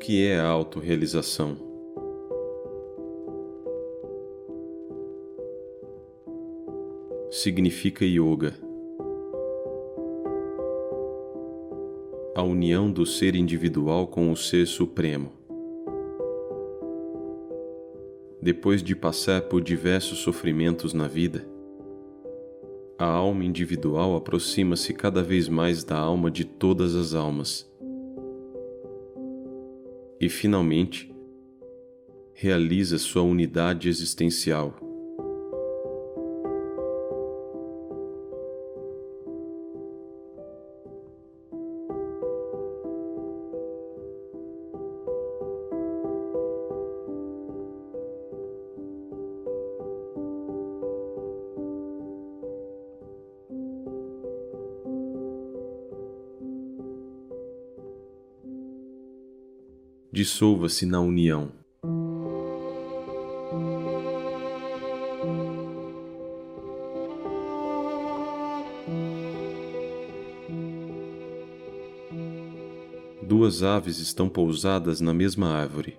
Que é a autorrealização? Significa yoga. A união do ser individual com o ser supremo. Depois de passar por diversos sofrimentos na vida, a alma individual aproxima-se cada vez mais da alma de todas as almas. E, finalmente, realiza sua unidade existencial. Dissolva-se na união. Duas aves estão pousadas na mesma árvore.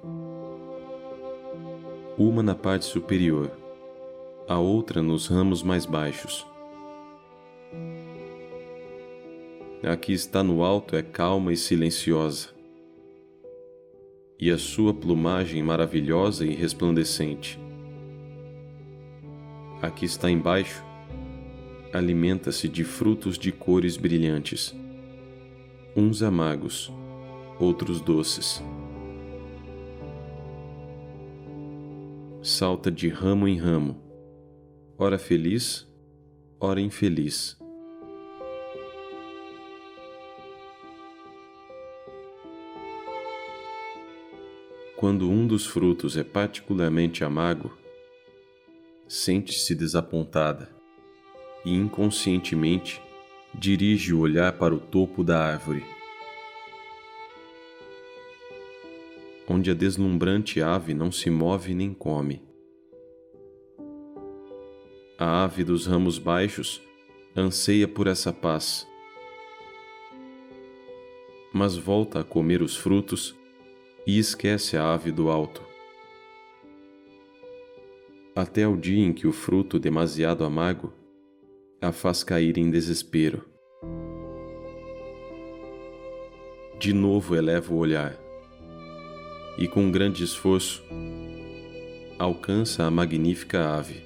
Uma na parte superior, a outra nos ramos mais baixos. A que está no alto é calma e silenciosa e a sua plumagem maravilhosa e resplandecente. Aqui está embaixo, alimenta-se de frutos de cores brilhantes, uns amargos, outros doces. Salta de ramo em ramo, ora feliz, ora infeliz. Quando um dos frutos é particularmente amargo, sente-se desapontada e inconscientemente dirige o olhar para o topo da árvore, onde a deslumbrante ave não se move nem come. A ave dos ramos baixos anseia por essa paz, mas volta a comer os frutos e esquece a ave do alto. Até o dia em que o fruto demasiado amargo a faz cair em desespero. De novo eleva o olhar e, com grande esforço, alcança a magnífica ave.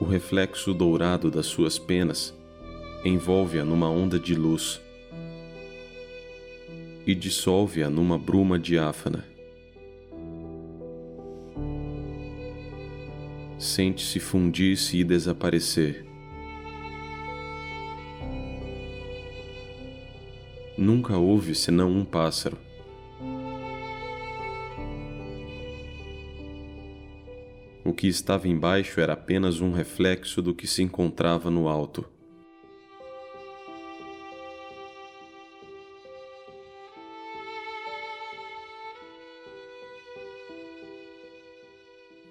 O reflexo dourado das suas penas envolve-a numa onda de luz e dissolve-a numa bruma diáfana. Sente-se fundir-se e desaparecer. Nunca houve senão um pássaro. O que estava embaixo era apenas um reflexo do que se encontrava no alto.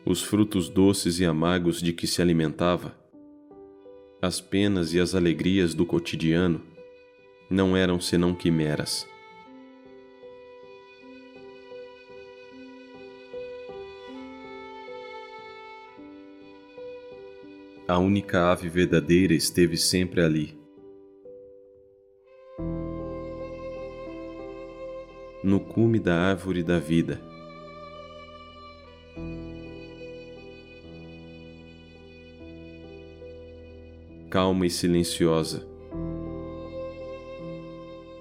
Os frutos doces e amargos de que se alimentava, as penas e as alegrias do cotidiano não eram senão quimeras. A única ave verdadeira esteve sempre ali. No cume da árvore da vida calma e silenciosa.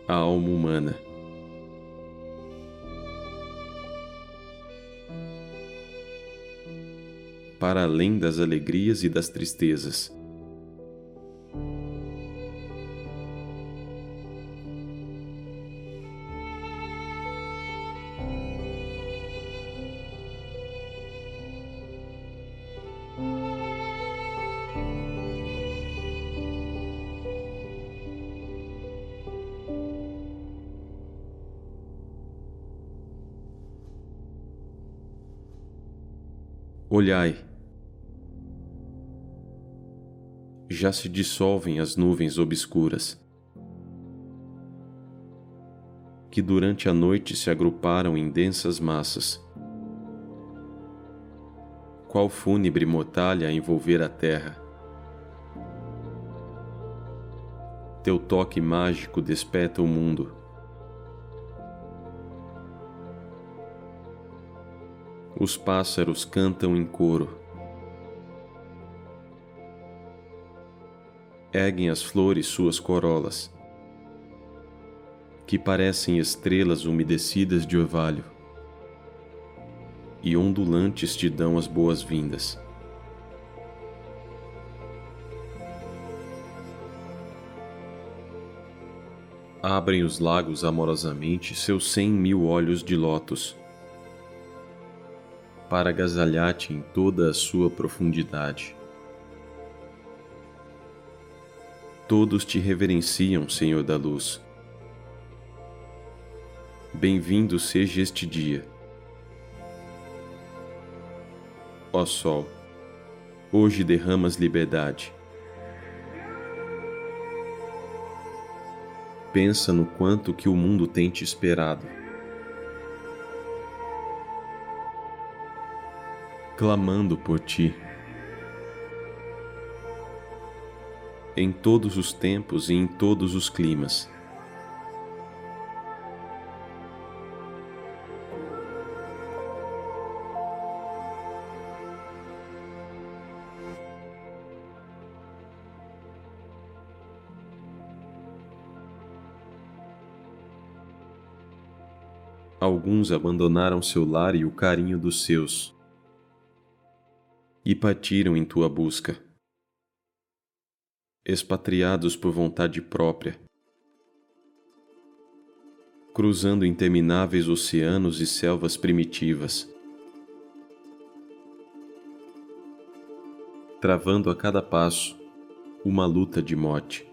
A alma humana. Para além das alegrias e das tristezas. Olhai. já se dissolvem as nuvens obscuras, que durante a noite se agruparam em densas massas. Qual fúnebre mortalha a envolver a terra? Teu toque mágico desperta o mundo. Os pássaros cantam em coro. Erguem as flores suas corolas, que parecem estrelas umedecidas de orvalho, e ondulantes te dão as boas-vindas. Abrem os lagos amorosamente seus cem mil olhos de lótus para agasalhar-te em toda a sua profundidade. Todos te reverenciam, Senhor da Luz. Bem-vindo seja este dia. Ó Sol, hoje derramas liberdade. Pensa no quanto que o mundo tem te esperado. Clamando por ti. Em todos os tempos e em todos os climas. Alguns abandonaram seu lar e o carinho dos seus e partiram em tua busca. Expatriados por vontade própria, cruzando intermináveis oceanos e selvas primitivas, travando a cada passo uma luta de morte.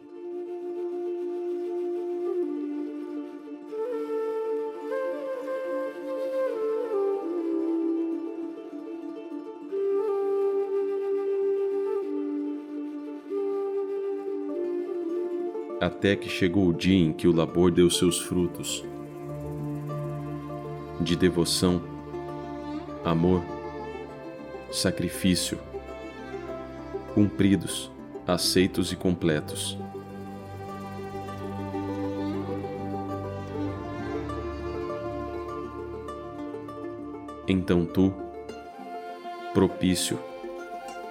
Até que chegou o dia em que o labor deu seus frutos de devoção, amor, sacrifício, cumpridos, aceitos e completos. Então tu, propício,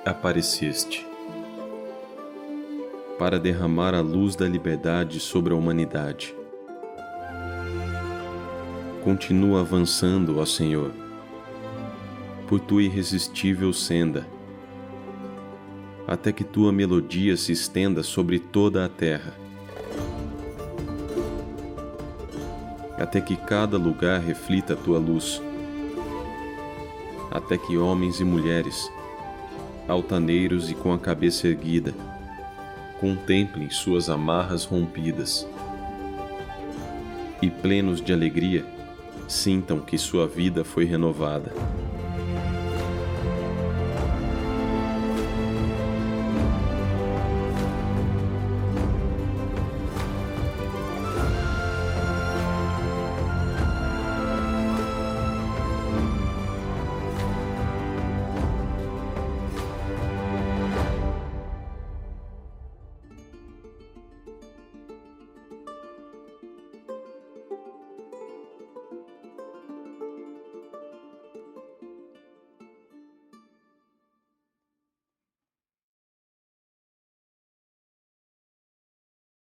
apareceste para derramar a luz da liberdade sobre a humanidade. Continua avançando, ó Senhor, por tua irresistível senda, até que tua melodia se estenda sobre toda a terra. Até que cada lugar reflita a tua luz. Até que homens e mulheres, altaneiros e com a cabeça erguida, contemplem suas amarras rompidas e, plenos de alegria, sintam que sua vida foi renovada.